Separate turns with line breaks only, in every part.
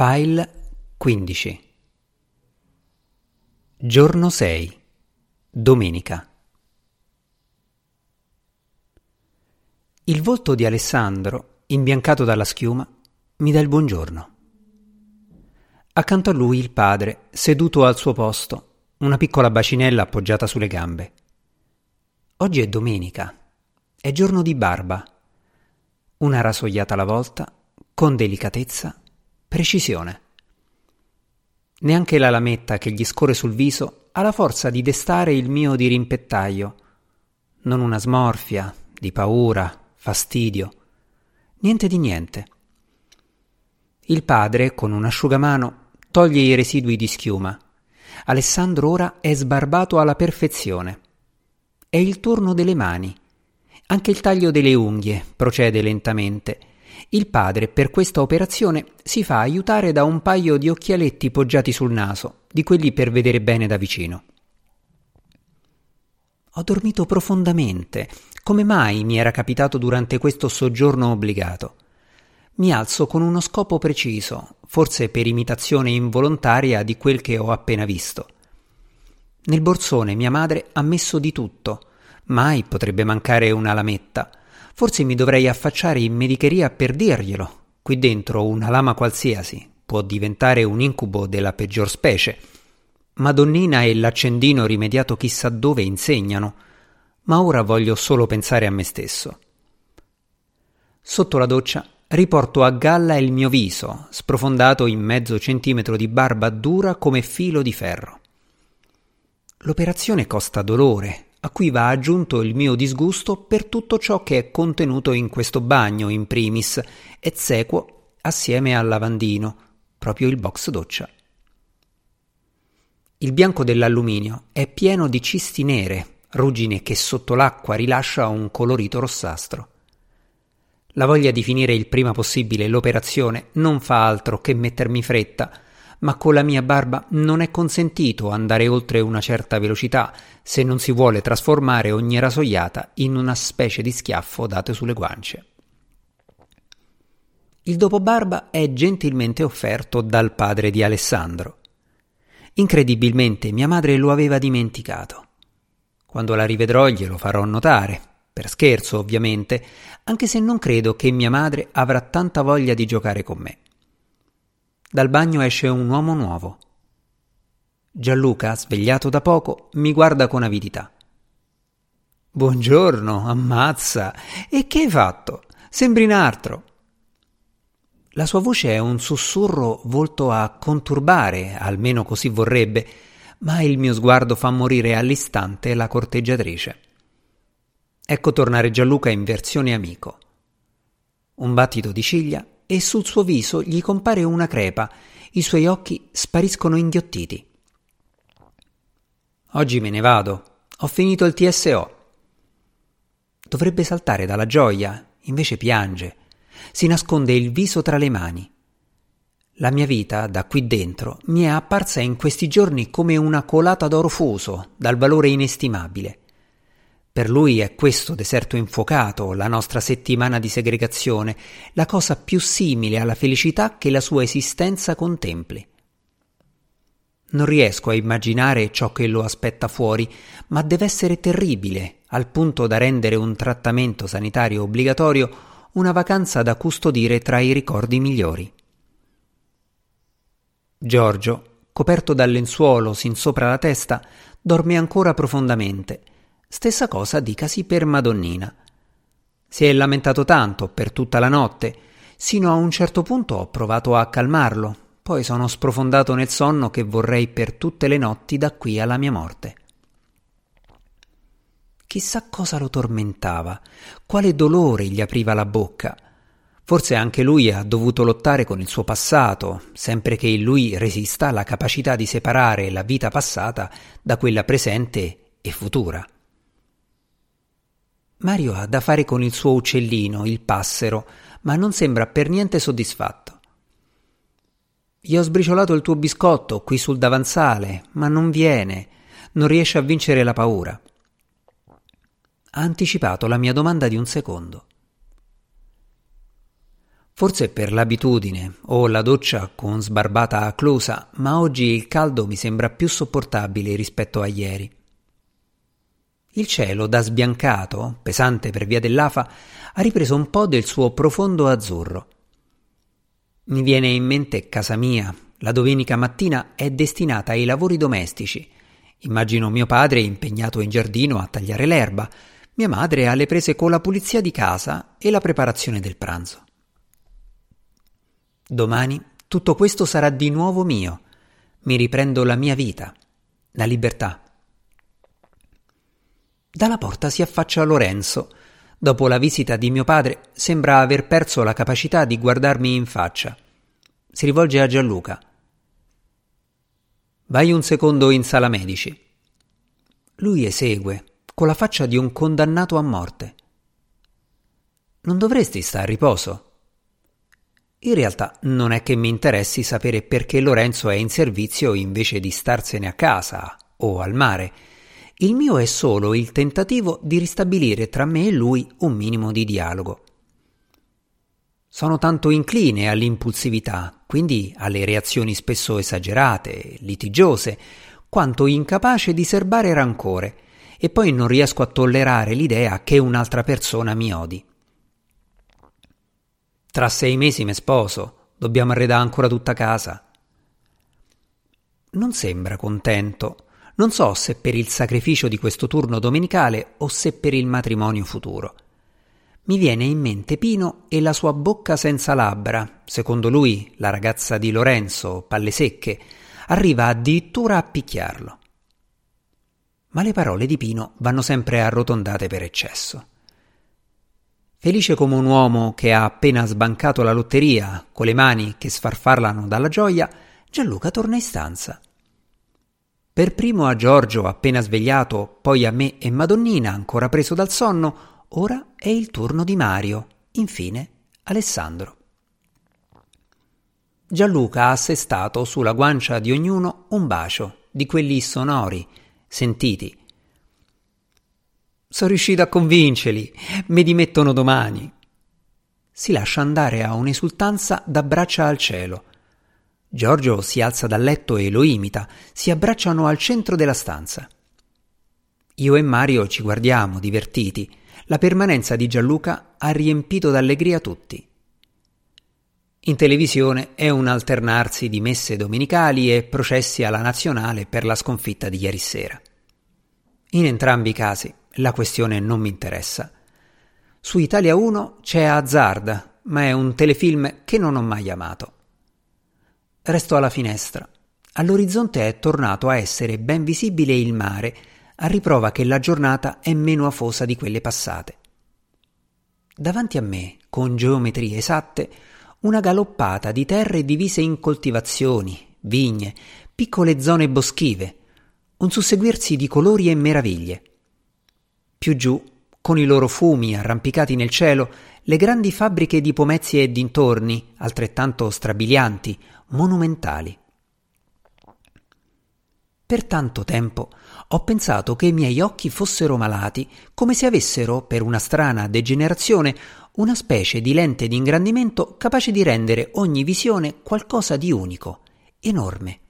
File 15 Giorno 6 Domenica Il volto di Alessandro, imbiancato dalla schiuma, mi dà il buongiorno. Accanto a lui il padre, seduto al suo posto, una piccola bacinella appoggiata sulle gambe. Oggi è domenica, è giorno di barba. Una rasoiata alla volta, con delicatezza Precisione. Neanche la lametta che gli scorre sul viso ha la forza di destare il mio dirimpettaio. Non una smorfia, di paura, fastidio. Niente di niente. Il padre, con un asciugamano, toglie i residui di schiuma. Alessandro ora è sbarbato alla perfezione. È il turno delle mani. Anche il taglio delle unghie procede lentamente il padre per questa operazione si fa aiutare da un paio di occhialetti poggiati sul naso, di quelli per vedere bene da vicino. Ho dormito profondamente, come mai mi era capitato durante questo soggiorno obbligato. Mi alzo con uno scopo preciso, forse per imitazione involontaria di quel che ho appena visto. Nel borsone mia madre ha messo di tutto. Mai potrebbe mancare una lametta. Forse mi dovrei affacciare in medicheria per dirglielo. Qui dentro una lama qualsiasi può diventare un incubo della peggior specie. Madonnina e l'accendino rimediato chissà dove insegnano, ma ora voglio solo pensare a me stesso. Sotto la doccia riporto a galla il mio viso, sprofondato in mezzo centimetro di barba dura come filo di ferro. L'operazione costa dolore, a cui va aggiunto il mio disgusto per tutto ciò che è contenuto in questo bagno in primis et sequo assieme al lavandino, proprio il box doccia. Il bianco dell'alluminio è pieno di cisti nere, ruggine che sotto l'acqua rilascia un colorito rossastro. La voglia di finire il prima possibile l'operazione non fa altro che mettermi fretta ma con la mia barba non è consentito andare oltre una certa velocità se non si vuole trasformare ogni rasoiata in una specie di schiaffo dato sulle guance. Il dopobarba è gentilmente offerto dal padre di Alessandro. Incredibilmente mia madre lo aveva dimenticato. Quando la rivedrò glielo farò notare, per scherzo ovviamente, anche se non credo che mia madre avrà tanta voglia di giocare con me. Dal bagno esce un uomo nuovo. Gianluca, svegliato da poco, mi guarda con avidità. Buongiorno, ammazza. E che hai fatto? Sembri un altro. La sua voce è un sussurro volto a conturbare, almeno così vorrebbe, ma il mio sguardo fa morire all'istante la corteggiatrice. Ecco tornare Gianluca in versione amico. Un battito di ciglia e sul suo viso gli compare una crepa, i suoi occhi spariscono inghiottiti. Oggi me ne vado, ho finito il TSO. Dovrebbe saltare dalla gioia, invece piange, si nasconde il viso tra le mani. La mia vita, da qui dentro, mi è apparsa in questi giorni come una colata d'oro fuso, dal valore inestimabile. Per lui è questo deserto infuocato, la nostra settimana di segregazione, la cosa più simile alla felicità che la sua esistenza contempli. Non riesco a immaginare ciò che lo aspetta fuori, ma deve essere terribile, al punto da rendere un trattamento sanitario obbligatorio una vacanza da custodire tra i ricordi migliori. Giorgio, coperto dal lenzuolo sin sopra la testa, dorme ancora profondamente Stessa cosa dicasi per Madonnina. Si è lamentato tanto per tutta la notte, sino a un certo punto ho provato a calmarlo, poi sono sprofondato nel sonno che vorrei per tutte le notti da qui alla mia morte. Chissà cosa lo tormentava, quale dolore gli apriva la bocca. Forse anche lui ha dovuto lottare con il suo passato, sempre che in lui resista la capacità di separare la vita passata da quella presente e futura. Mario ha da fare con il suo uccellino, il passero, ma non sembra per niente soddisfatto. Gli ho sbriciolato il tuo biscotto qui sul davanzale, ma non viene, non riesce a vincere la paura. Ha anticipato la mia domanda di un secondo. Forse per l'abitudine o la doccia con sbarbata closa, ma oggi il caldo mi sembra più sopportabile rispetto a ieri. Il cielo, da sbiancato, pesante per via dell'afa, ha ripreso un po' del suo profondo azzurro. Mi viene in mente casa mia. La domenica mattina è destinata ai lavori domestici. Immagino mio padre impegnato in giardino a tagliare l'erba, mia madre alle prese con la pulizia di casa e la preparazione del pranzo. Domani tutto questo sarà di nuovo mio. Mi riprendo la mia vita, la libertà. Dalla porta si affaccia Lorenzo. Dopo la visita di mio padre sembra aver perso la capacità di guardarmi in faccia. Si rivolge a Gianluca. Vai un secondo in sala medici. Lui esegue, con la faccia di un condannato a morte. Non dovresti stare a riposo? In realtà non è che mi interessi sapere perché Lorenzo è in servizio invece di starsene a casa o al mare. Il mio è solo il tentativo di ristabilire tra me e lui un minimo di dialogo. Sono tanto incline all'impulsività, quindi alle reazioni spesso esagerate, litigiose, quanto incapace di serbare rancore, e poi non riesco a tollerare l'idea che un'altra persona mi odi. Tra sei mesi mi sposo, dobbiamo arredare ancora tutta casa. Non sembra contento. Non so se per il sacrificio di questo turno domenicale o se per il matrimonio futuro. Mi viene in mente Pino e la sua bocca senza labbra. Secondo lui, la ragazza di Lorenzo, palle secche, arriva addirittura a picchiarlo. Ma le parole di Pino vanno sempre arrotondate per eccesso. Felice come un uomo che ha appena sbancato la lotteria, con le mani che sfarfallano dalla gioia, Gianluca torna in stanza. Per primo a Giorgio appena svegliato, poi a me e Madonnina ancora preso dal sonno, ora è il turno di Mario, infine Alessandro. Gianluca ha assestato sulla guancia di ognuno un bacio, di quelli sonori, sentiti, sono riuscito a convincerli. Mi dimettono domani. Si lascia andare a un'esultanza da braccia al cielo. Giorgio si alza dal letto e lo imita. Si abbracciano al centro della stanza. Io e Mario ci guardiamo, divertiti. La permanenza di Gianluca ha riempito d'allegria tutti. In televisione è un alternarsi di messe domenicali e processi alla nazionale per la sconfitta di ieri sera. In entrambi i casi la questione non mi interessa. Su Italia 1 c'è Hazard, ma è un telefilm che non ho mai amato. Resto alla finestra. All'orizzonte è tornato a essere ben visibile il mare, a riprova che la giornata è meno afosa di quelle passate. Davanti a me, con geometrie esatte, una galoppata di terre divise in coltivazioni, vigne, piccole zone boschive, un susseguirsi di colori e meraviglie. Più giù, con i loro fumi arrampicati nel cielo, le grandi fabbriche di Pomezia e dintorni, altrettanto strabilianti, monumentali. Per tanto tempo ho pensato che i miei occhi fossero malati, come se avessero, per una strana degenerazione, una specie di lente di ingrandimento capace di rendere ogni visione qualcosa di unico, enorme.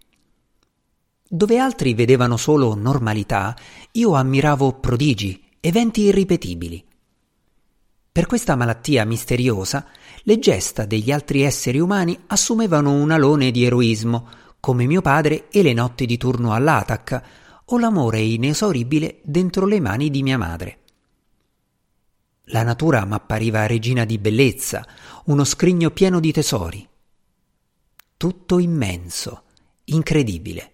Dove altri vedevano solo normalità, io ammiravo prodigi, eventi irripetibili. Per questa malattia misteriosa, le gesta degli altri esseri umani assumevano un alone di eroismo, come mio padre e le notti di turno all'Atac, o l'amore inesauribile dentro le mani di mia madre. La natura m'appariva regina di bellezza, uno scrigno pieno di tesori. Tutto immenso, incredibile.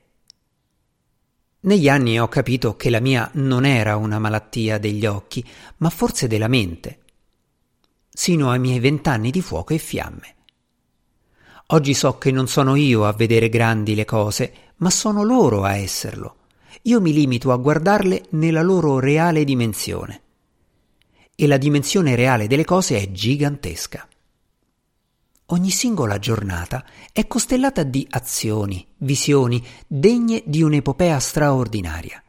Negli anni ho capito che la mia non era una malattia degli occhi, ma forse della mente. Sino ai miei vent'anni di fuoco e fiamme. Oggi so che non sono io a vedere grandi le cose, ma sono loro a esserlo. Io mi limito a guardarle nella loro reale dimensione. E la dimensione reale delle cose è gigantesca. Ogni singola giornata è costellata di azioni, visioni degne di un'epopea straordinaria.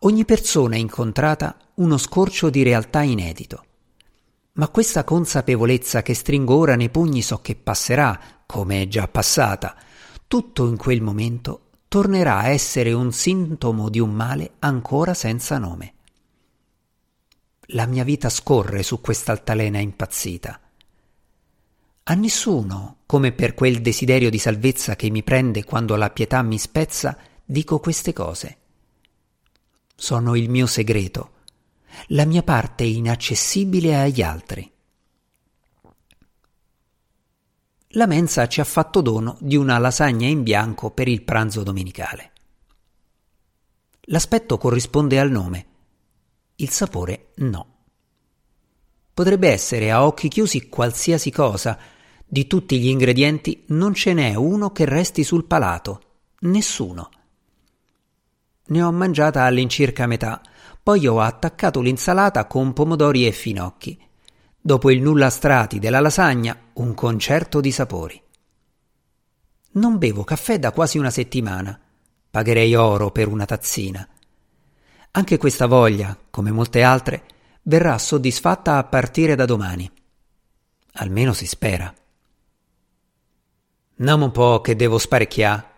Ogni persona incontrata uno scorcio di realtà inedito. Ma questa consapevolezza che stringo ora nei pugni so che passerà, come è già passata. Tutto in quel momento tornerà a essere un sintomo di un male ancora senza nome. La mia vita scorre su quest'altalena impazzita. A nessuno, come per quel desiderio di salvezza che mi prende quando la pietà mi spezza, dico queste cose. Sono il mio segreto, la mia parte inaccessibile agli altri. La mensa ci ha fatto dono di una lasagna in bianco per il pranzo domenicale. L'aspetto corrisponde al nome, il sapore no. Potrebbe essere a occhi chiusi qualsiasi cosa, di tutti gli ingredienti non ce n'è uno che resti sul palato, nessuno. Ne ho mangiata all'incirca metà, poi ho attaccato l'insalata con pomodori e finocchi. Dopo il nulla strati della lasagna, un concerto di sapori. Non bevo caffè da quasi una settimana. Pagherei oro per una tazzina. Anche questa voglia, come molte altre, verrà soddisfatta a partire da domani. Almeno si spera. Namo un po' che devo sparecchiare.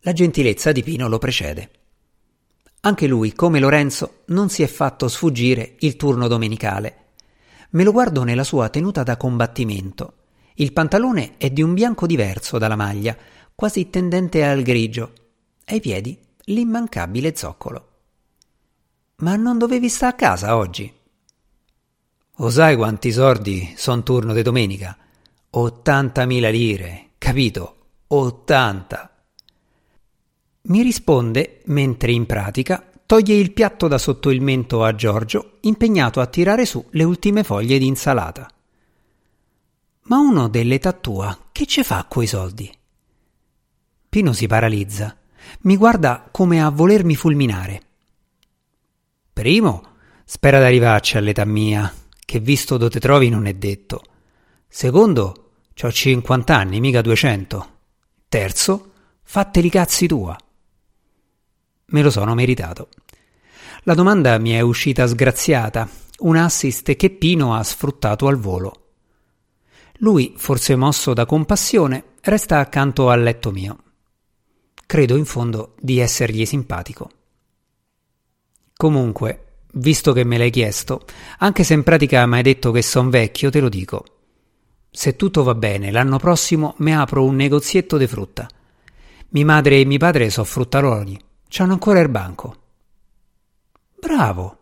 La gentilezza di Pino lo precede. Anche lui, come Lorenzo, non si è fatto sfuggire il turno domenicale. Me lo guardo nella sua tenuta da combattimento. Il pantalone è di un bianco diverso dalla maglia, quasi tendente al grigio. Ai piedi l'immancabile zoccolo. Ma non dovevi stare a casa oggi? O sai quanti sordi son turno di domenica? 80.000 lire, capito? 80. Mi risponde mentre in pratica toglie il piatto da sotto il mento a Giorgio, impegnato a tirare su le ultime foglie di insalata. Ma uno dell'età tua che ce fa coi soldi? Pino si paralizza, mi guarda come a volermi fulminare. Primo, spera d'arrivarci all'età mia, che visto dove te trovi non è detto. Secondo, ho 50 anni, mica 200. Terzo, fatteli cazzi tua. Me lo sono meritato. La domanda mi è uscita sgraziata, un assist che Pino ha sfruttato al volo. Lui, forse mosso da compassione, resta accanto al letto mio. Credo in fondo di essergli simpatico. Comunque, visto che me l'hai chiesto, anche se in pratica mi hai detto che son vecchio, te lo dico. Se tutto va bene, l'anno prossimo mi apro un negozietto di frutta. Mi madre e mio padre so fruttaroli C'hanno ancora il banco. Bravo.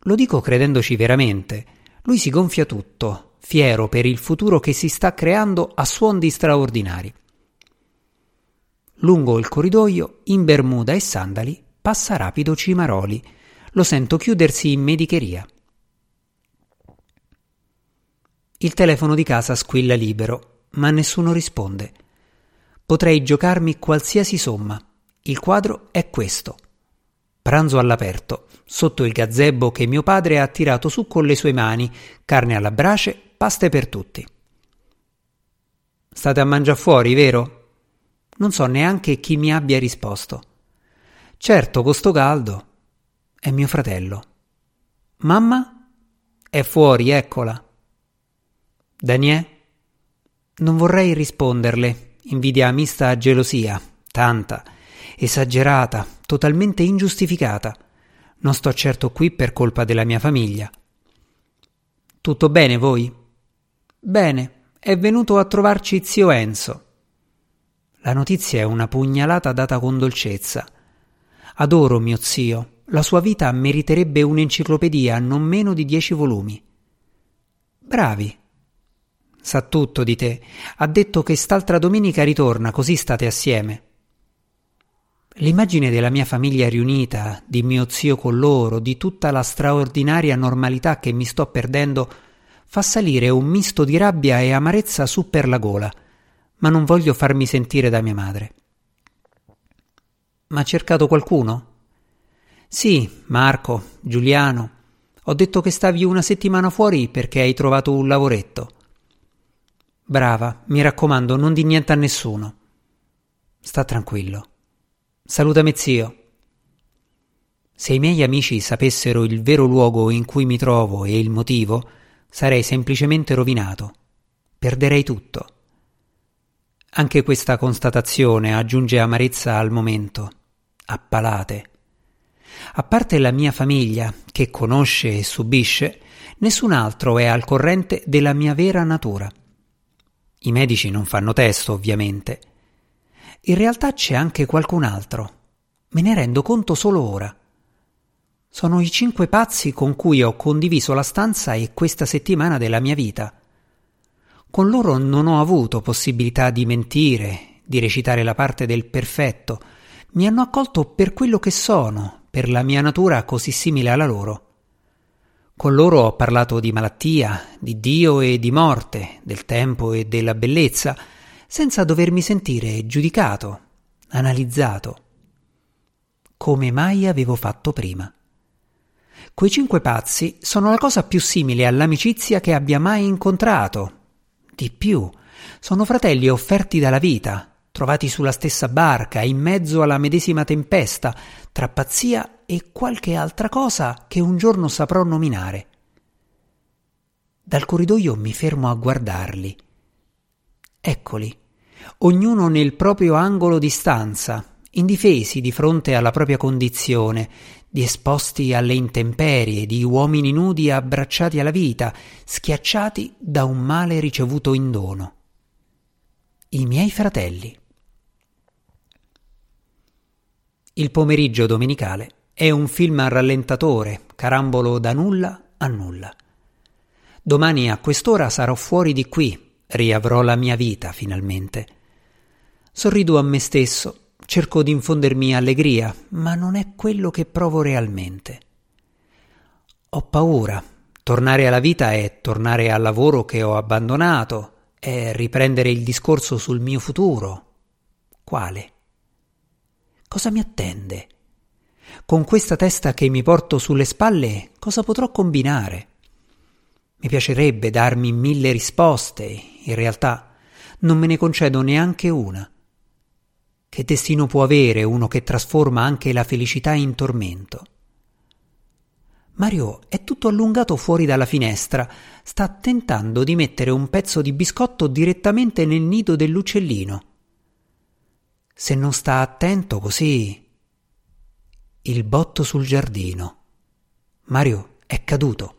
Lo dico credendoci veramente. Lui si gonfia tutto, fiero per il futuro che si sta creando a suon di straordinari. Lungo il corridoio, in bermuda e sandali, passa rapido Cimaroli. Lo sento chiudersi in medicheria. Il telefono di casa squilla libero, ma nessuno risponde. Potrei giocarmi qualsiasi somma. Il quadro è questo. Pranzo all'aperto, sotto il gazebo che mio padre ha tirato su con le sue mani, carne alla brace, paste per tutti. State a mangiare fuori, vero? Non so neanche chi mi abbia risposto. Certo, con sto caldo. È mio fratello. Mamma? È fuori, eccola. Daniè? Non vorrei risponderle, invidia mista a gelosia, tanta esagerata, totalmente ingiustificata. Non sto certo qui per colpa della mia famiglia. Tutto bene voi? Bene, è venuto a trovarci zio Enzo. La notizia è una pugnalata data con dolcezza. Adoro mio zio. La sua vita meriterebbe un'enciclopedia non meno di dieci volumi. Bravi. Sa tutto di te. Ha detto che st'altra domenica ritorna, così state assieme. L'immagine della mia famiglia riunita, di mio zio con loro, di tutta la straordinaria normalità che mi sto perdendo, fa salire un misto di rabbia e amarezza su per la gola, ma non voglio farmi sentire da mia madre. Ma ha cercato qualcuno? Sì, Marco, Giuliano. Ho detto che stavi una settimana fuori perché hai trovato un lavoretto. Brava, mi raccomando, non di niente a nessuno. Sta tranquillo. Salutami zio. Se i miei amici sapessero il vero luogo in cui mi trovo e il motivo, sarei semplicemente rovinato. Perderei tutto. Anche questa constatazione aggiunge amarezza al momento, a palate. A parte la mia famiglia, che conosce e subisce, nessun altro è al corrente della mia vera natura. I medici non fanno testo, ovviamente. In realtà c'è anche qualcun altro. Me ne rendo conto solo ora. Sono i cinque pazzi con cui ho condiviso la stanza e questa settimana della mia vita. Con loro non ho avuto possibilità di mentire, di recitare la parte del perfetto. Mi hanno accolto per quello che sono, per la mia natura così simile alla loro. Con loro ho parlato di malattia, di Dio e di morte, del tempo e della bellezza, senza dovermi sentire giudicato, analizzato, come mai avevo fatto prima. Quei cinque pazzi sono la cosa più simile all'amicizia che abbia mai incontrato, di più, sono fratelli offerti dalla vita, trovati sulla stessa barca, in mezzo alla medesima tempesta, tra pazzia e qualche altra cosa che un giorno saprò nominare. Dal corridoio mi fermo a guardarli. Eccoli, ognuno nel proprio angolo di stanza, indifesi di fronte alla propria condizione, di esposti alle intemperie, di uomini nudi abbracciati alla vita, schiacciati da un male ricevuto in dono. I miei fratelli. Il pomeriggio domenicale è un film a rallentatore, carambolo da nulla a nulla. Domani a quest'ora sarò fuori di qui, riavrò la mia vita finalmente. Sorrido a me stesso Cerco di infondermi allegria, ma non è quello che provo realmente. Ho paura. Tornare alla vita è tornare al lavoro che ho abbandonato, è riprendere il discorso sul mio futuro. Quale? Cosa mi attende? Con questa testa che mi porto sulle spalle, cosa potrò combinare? Mi piacerebbe darmi mille risposte, in realtà non me ne concedo neanche una. Che destino può avere uno che trasforma anche la felicità in tormento? Mario è tutto allungato fuori dalla finestra, sta tentando di mettere un pezzo di biscotto direttamente nel nido dell'uccellino. Se non sta attento così. Il botto sul giardino. Mario è caduto.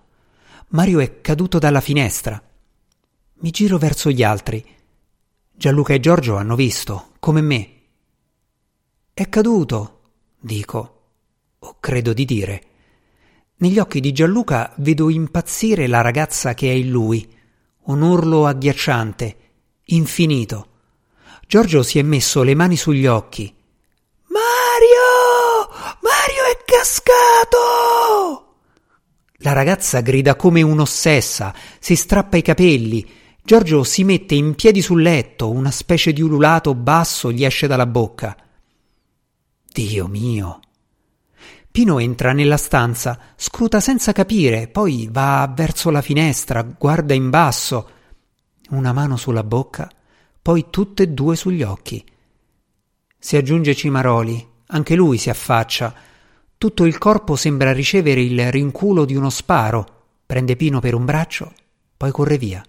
Mario è caduto dalla finestra. Mi giro verso gli altri. Gianluca e Giorgio hanno visto, come me. È caduto, dico, o credo di dire. Negli occhi di Gianluca vedo impazzire la ragazza che è in lui, un urlo agghiacciante, infinito. Giorgio si è messo le mani sugli occhi. Mario! Mario è cascato! La ragazza grida come un'ossessa, si strappa i capelli. Giorgio si mette in piedi sul letto, una specie di ululato basso gli esce dalla bocca. Dio mio. Pino entra nella stanza, scruta senza capire, poi va verso la finestra, guarda in basso. Una mano sulla bocca, poi tutte e due sugli occhi. Si aggiunge Cimaroli, anche lui si affaccia. Tutto il corpo sembra ricevere il rinculo di uno sparo. Prende Pino per un braccio, poi corre via.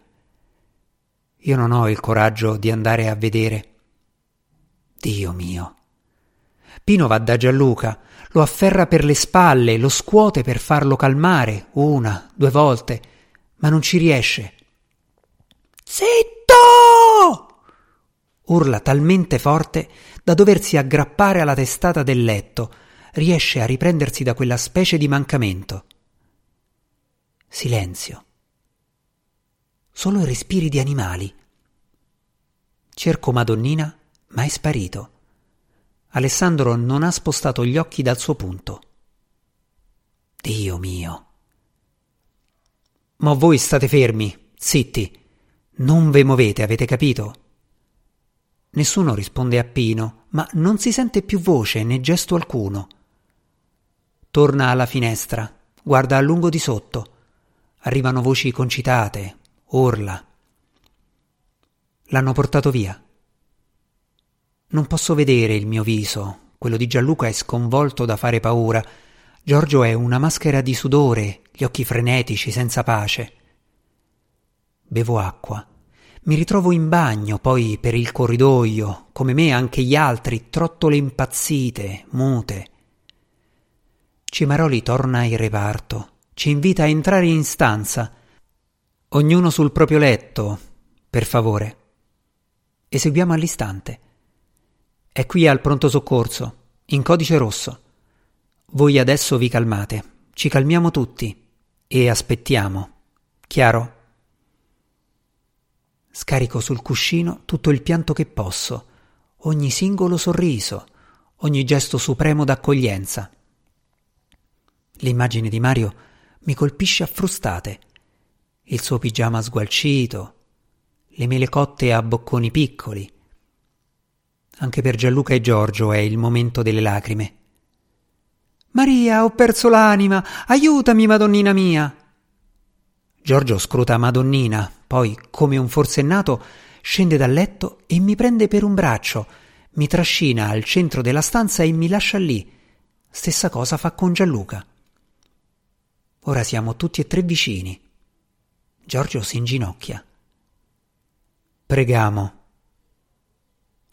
Io non ho il coraggio di andare a vedere. Dio mio. Pino va da Gianluca, lo afferra per le spalle, lo scuote per farlo calmare una, due volte, ma non ci riesce. Zitto! Urla talmente forte da doversi aggrappare alla testata del letto. Riesce a riprendersi da quella specie di mancamento. Silenzio. Solo i respiri di animali. Cerco Madonnina, ma è sparito. Alessandro non ha spostato gli occhi dal suo punto. Dio mio. Ma voi state fermi, zitti. Non ve muovete, avete capito? Nessuno risponde a Pino, ma non si sente più voce né gesto alcuno. Torna alla finestra, guarda a lungo di sotto. Arrivano voci concitate, urla. L'hanno portato via. Non posso vedere il mio viso, quello di Gianluca è sconvolto da fare paura. Giorgio è una maschera di sudore, gli occhi frenetici, senza pace. Bevo acqua. Mi ritrovo in bagno, poi per il corridoio, come me anche gli altri, trottole impazzite, mute. Cimaroli torna in reparto, ci invita a entrare in stanza. Ognuno sul proprio letto, per favore. Eseguiamo all'istante. È qui al pronto soccorso, in codice rosso. Voi adesso vi calmate, ci calmiamo tutti e aspettiamo. Chiaro? Scarico sul cuscino tutto il pianto che posso, ogni singolo sorriso, ogni gesto supremo d'accoglienza. L'immagine di Mario mi colpisce a frustate. Il suo pigiama sgualcito, le mele cotte a bocconi piccoli. Anche per Gianluca e Giorgio è il momento delle lacrime. Maria, ho perso l'anima, aiutami, Madonnina mia. Giorgio scruta Madonnina, poi, come un forsennato, scende dal letto e mi prende per un braccio, mi trascina al centro della stanza e mi lascia lì. Stessa cosa fa con Gianluca. Ora siamo tutti e tre vicini. Giorgio si inginocchia. Pregamo.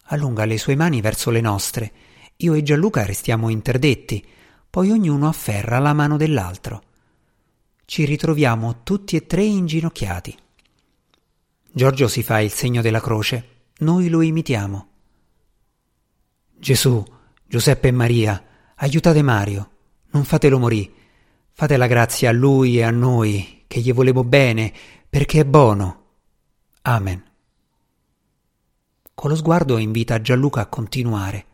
Allunga le sue mani verso le nostre. Io e Gianluca restiamo interdetti poi ognuno afferra la mano dell'altro. Ci ritroviamo tutti e tre inginocchiati. Giorgio si fa il segno della croce, noi lo imitiamo. Gesù, Giuseppe e Maria, aiutate Mario, non fatelo morire, fate la grazia a lui e a noi, che gli volevo bene, perché è buono. Amen. Con lo sguardo invita Gianluca a continuare.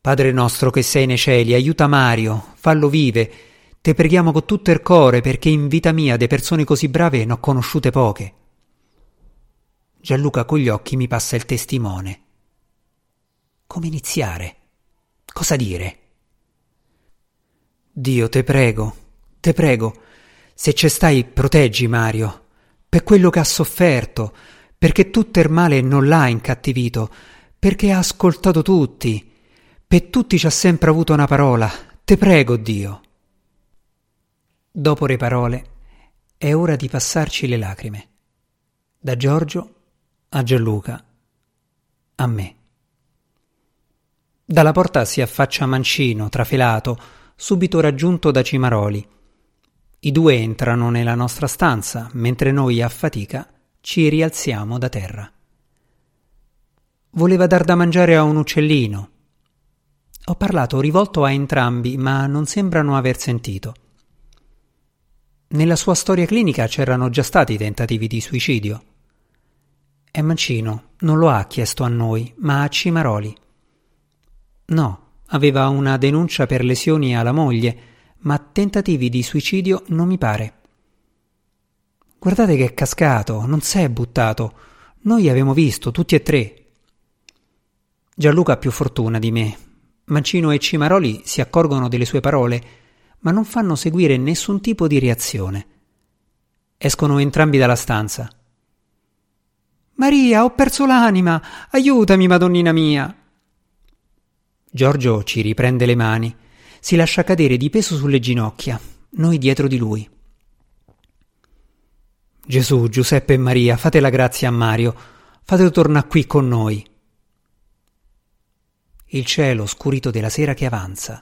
Padre nostro che sei nei cieli, aiuta Mario, fallo vive. Te preghiamo con tutto il cuore perché in vita mia de persone così brave ne ho conosciute poche. Gianluca con gli occhi mi passa il testimone. Come iniziare? Cosa dire? Dio, te prego, te prego, se c'è stai, proteggi Mario, per quello che ha sofferto, perché tutto il male non l'ha incattivito, perché ha ascoltato tutti, per tutti c'ha sempre avuto una parola. Te prego, Dio. Dopo le parole, è ora di passarci le lacrime. Da Giorgio a Gianluca, a me. Dalla porta si affaccia Mancino, trafelato, subito raggiunto da Cimaroli. I due entrano nella nostra stanza, mentre noi a fatica ci rialziamo da terra. Voleva dar da mangiare a un uccellino, ho parlato rivolto a entrambi, ma non sembrano aver sentito. Nella sua storia clinica c'erano già stati tentativi di suicidio. E Mancino non lo ha chiesto a noi, ma a Cimaroli. No, aveva una denuncia per lesioni alla moglie, ma tentativi di suicidio non mi pare. Guardate che è cascato, non s'è buttato. Noi abbiamo visto, tutti e tre. Gianluca ha più fortuna di me, Mancino e Cimaroli si accorgono delle sue parole, ma non fanno seguire nessun tipo di reazione. Escono entrambi dalla stanza. Maria, ho perso l'anima. Aiutami, Madonnina mia. Giorgio ci riprende le mani, si lascia cadere di peso sulle ginocchia, noi dietro di lui. Gesù, Giuseppe e Maria, fate la grazia a Mario, fatelo tornare qui con noi il cielo scurito della sera che avanza.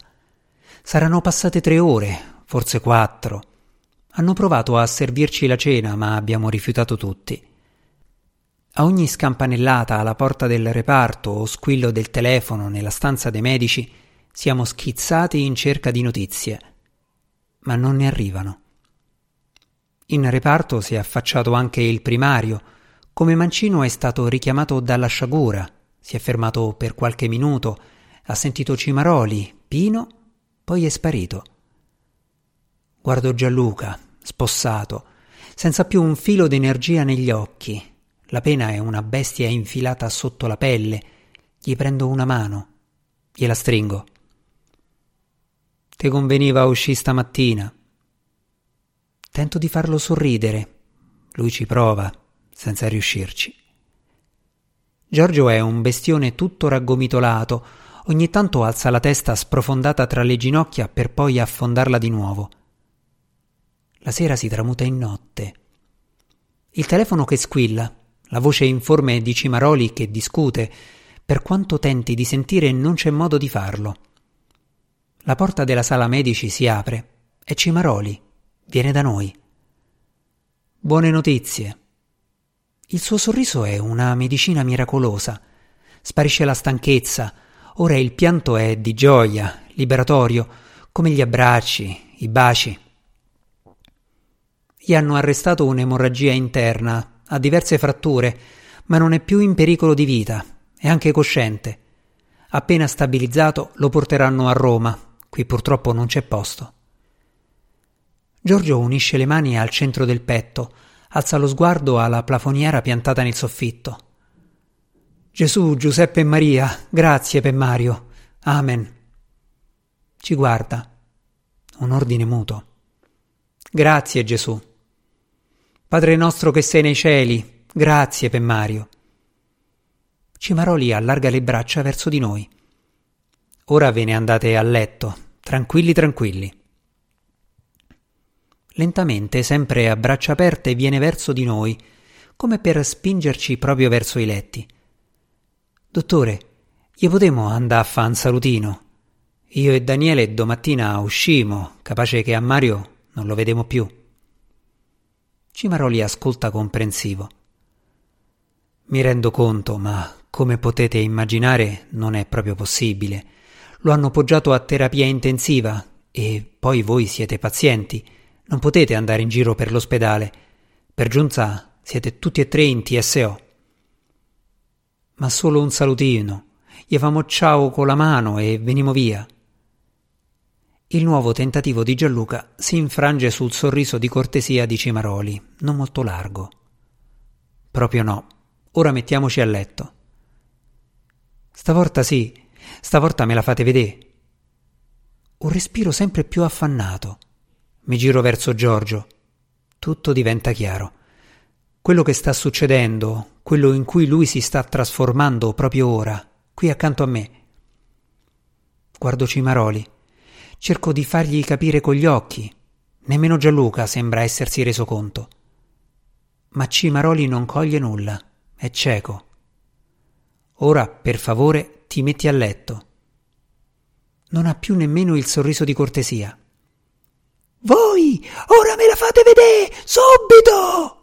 Saranno passate tre ore, forse quattro. Hanno provato a servirci la cena, ma abbiamo rifiutato tutti. A ogni scampanellata alla porta del reparto o squillo del telefono nella stanza dei medici siamo schizzati in cerca di notizie, ma non ne arrivano. In reparto si è affacciato anche il primario, come Mancino è stato richiamato dalla sciagura si è fermato per qualche minuto, ha sentito Cimaroli, Pino, poi è sparito. Guardo Gianluca, spossato, senza più un filo d'energia negli occhi. La pena è una bestia infilata sotto la pelle. Gli prendo una mano, gliela stringo. Te conveniva uscire stamattina. Tento di farlo sorridere. Lui ci prova, senza riuscirci. Giorgio è un bestione tutto raggomitolato, Ogni tanto alza la testa sprofondata tra le ginocchia per poi affondarla di nuovo. La sera si tramuta in notte. Il telefono che squilla, la voce informe di Cimaroli che discute, per quanto tenti di sentire non c'è modo di farlo. La porta della sala medici si apre. È Cimaroli. Viene da noi. Buone notizie. Il suo sorriso è una medicina miracolosa. Sparisce la stanchezza. Ora il pianto è di gioia, liberatorio, come gli abbracci, i baci. Gli hanno arrestato un'emorragia interna, ha diverse fratture, ma non è più in pericolo di vita, è anche cosciente. Appena stabilizzato lo porteranno a Roma, qui purtroppo non c'è posto. Giorgio unisce le mani al centro del petto, alza lo sguardo alla plafoniera piantata nel soffitto. Gesù, Giuseppe e Maria, grazie per Mario. Amen. Ci guarda. Un ordine muto. Grazie Gesù. Padre nostro che sei nei cieli, grazie per Mario. Cimaroli allarga le braccia verso di noi. Ora ve ne andate a letto, tranquilli tranquilli. Lentamente, sempre a braccia aperte, viene verso di noi, come per spingerci proprio verso i letti. Dottore, gli potremmo andare a fa un salutino? Io e Daniele domattina uscimo, capace che a Mario non lo vedemo più. Cimaroli ascolta comprensivo. Mi rendo conto, ma come potete immaginare non è proprio possibile. Lo hanno poggiato a terapia intensiva e poi voi siete pazienti. Non potete andare in giro per l'ospedale. Per giunta siete tutti e tre in TSO. Ma solo un salutino. Gli famo ciao con la mano e venimo via. Il nuovo tentativo di Gianluca si infrange sul sorriso di cortesia di Cimaroli, non molto largo. Proprio no. Ora mettiamoci a letto. Stavolta sì, stavolta me la fate vedere. Un respiro sempre più affannato. Mi giro verso Giorgio. Tutto diventa chiaro. Quello che sta succedendo, quello in cui lui si sta trasformando proprio ora, qui accanto a me. Guardo Cimaroli Cerco di fargli capire con gli occhi. Nemmeno Gianluca sembra essersi reso conto. Ma Cimaroli non coglie nulla, è cieco. Ora, per favore, ti metti a letto. Non ha più nemmeno il sorriso di cortesia. Voi, ora me la fate vedere, subito!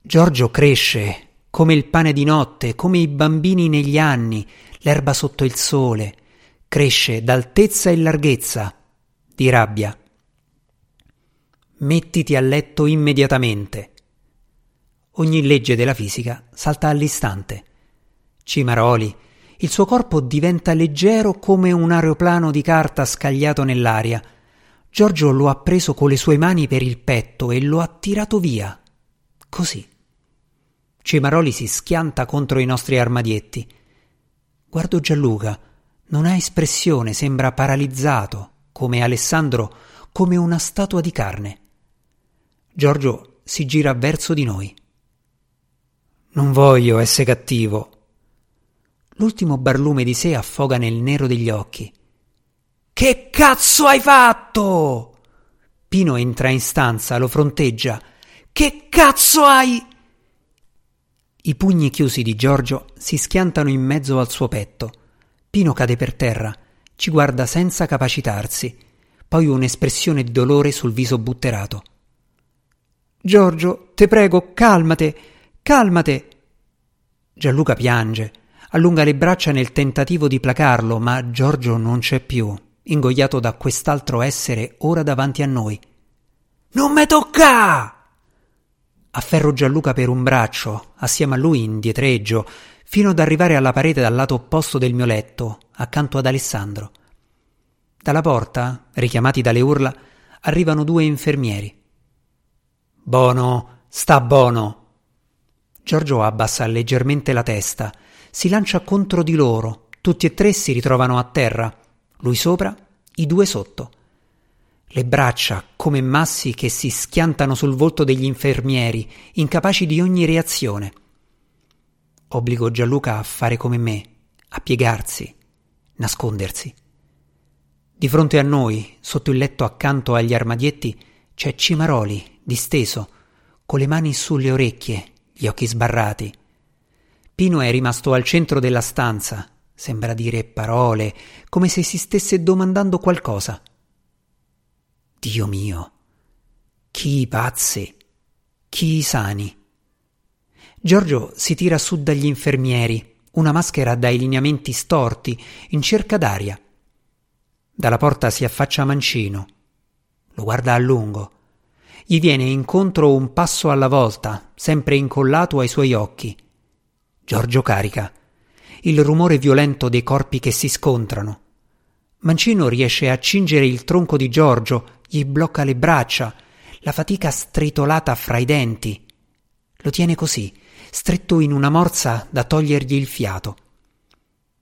Giorgio cresce, come il pane di notte, come i bambini negli anni, l'erba sotto il sole, cresce d'altezza e larghezza, di rabbia. Mettiti a letto immediatamente. Ogni legge della fisica salta all'istante. Cimaroli, il suo corpo diventa leggero come un aeroplano di carta scagliato nell'aria. Giorgio lo ha preso con le sue mani per il petto e lo ha tirato via. Così. Cimaroli si schianta contro i nostri armadietti. Guardo Gianluca, non ha espressione, sembra paralizzato, come Alessandro, come una statua di carne. Giorgio si gira verso di noi. Non voglio essere cattivo. L'ultimo barlume di sé affoga nel nero degli occhi. Che cazzo hai fatto? Pino entra in stanza, lo fronteggia. Che cazzo hai? I pugni chiusi di Giorgio si schiantano in mezzo al suo petto. Pino cade per terra, ci guarda senza capacitarsi, poi un'espressione di dolore sul viso butterato. Giorgio, te prego, calmate, calmate. Gianluca piange, allunga le braccia nel tentativo di placarlo, ma Giorgio non c'è più, ingoiato da quest'altro essere ora davanti a noi. Non me tocca! Afferro Gianluca per un braccio, assieme a lui indietreggio, fino ad arrivare alla parete dal lato opposto del mio letto, accanto ad Alessandro. Dalla porta, richiamati dalle urla, arrivano due infermieri. Bono, sta buono. Giorgio abbassa leggermente la testa, si lancia contro di loro, tutti e tre si ritrovano a terra, lui sopra, i due sotto. Le braccia come massi che si schiantano sul volto degli infermieri, incapaci di ogni reazione. Obbligo Gianluca a fare come me, a piegarsi. nascondersi. Di fronte a noi, sotto il letto accanto agli armadietti, c'è Cimaroli, disteso, con le mani sulle orecchie, gli occhi sbarrati. Pino è rimasto al centro della stanza, sembra dire parole, come se si stesse domandando qualcosa. Dio mio, chi i pazzi, chi i sani. Giorgio si tira su dagli infermieri, una maschera dai lineamenti storti, in cerca d'aria. Dalla porta si affaccia Mancino. Lo guarda a lungo. Gli viene incontro un passo alla volta, sempre incollato ai suoi occhi. Giorgio carica. Il rumore violento dei corpi che si scontrano. Mancino riesce a cingere il tronco di Giorgio, gli blocca le braccia, la fatica stritolata fra i denti. Lo tiene così, stretto in una morsa da togliergli il fiato.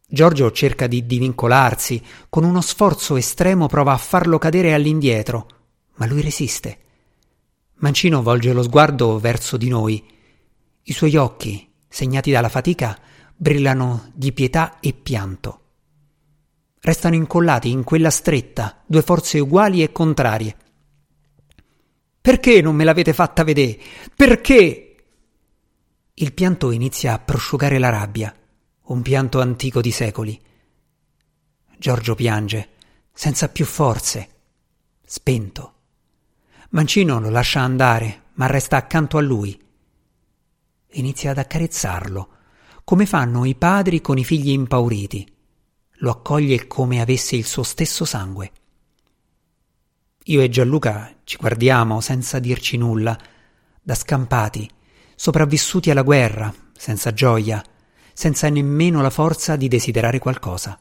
Giorgio cerca di divincolarsi, con uno sforzo estremo prova a farlo cadere all'indietro, ma lui resiste. Mancino volge lo sguardo verso di noi. I suoi occhi, segnati dalla fatica, brillano di pietà e pianto. Restano incollati in quella stretta, due forze uguali e contrarie. Perché non me l'avete fatta vedere? Perché? Il pianto inizia a prosciugare la rabbia, un pianto antico di secoli. Giorgio piange, senza più forze, spento. Mancino lo lascia andare, ma resta accanto a lui. Inizia ad accarezzarlo, come fanno i padri con i figli impauriti. Lo accoglie come avesse il suo stesso sangue. Io e Gianluca ci guardiamo senza dirci nulla, da scampati, sopravvissuti alla guerra, senza gioia, senza nemmeno la forza di desiderare qualcosa.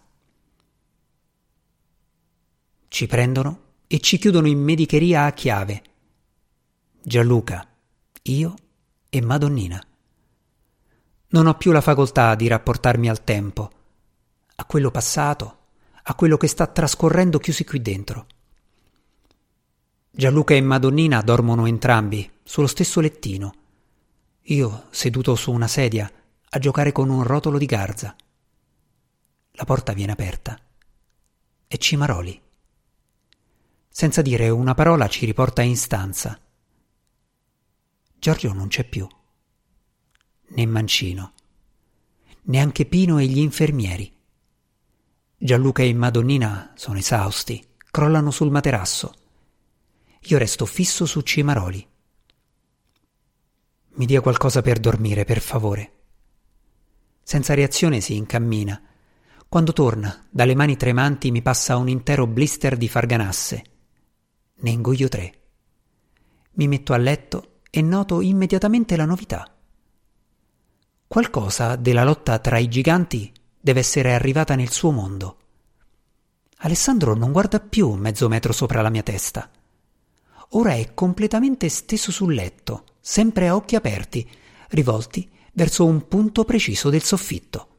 Ci prendono e ci chiudono in medicheria a chiave. Gianluca, io e Madonnina. Non ho più la facoltà di rapportarmi al tempo, a quello passato, a quello che sta trascorrendo chiusi qui dentro. Gianluca e Madonnina dormono entrambi sullo stesso lettino io seduto su una sedia a giocare con un rotolo di garza. La porta viene aperta. È Cimaroli. Senza dire una parola ci riporta in stanza. Giorgio non c'è più. Né Mancino. Neanche Pino e gli infermieri. Gianluca e Madonnina sono esausti, crollano sul materasso. Io resto fisso su Cimaroli. Mi dia qualcosa per dormire, per favore. Senza reazione si incammina. Quando torna, dalle mani tremanti mi passa un intero blister di farganasse. Ne ingoio tre. Mi metto a letto e noto immediatamente la novità. Qualcosa della lotta tra i giganti deve essere arrivata nel suo mondo. Alessandro non guarda più mezzo metro sopra la mia testa. Ora è completamente steso sul letto, sempre a occhi aperti, rivolti verso un punto preciso del soffitto.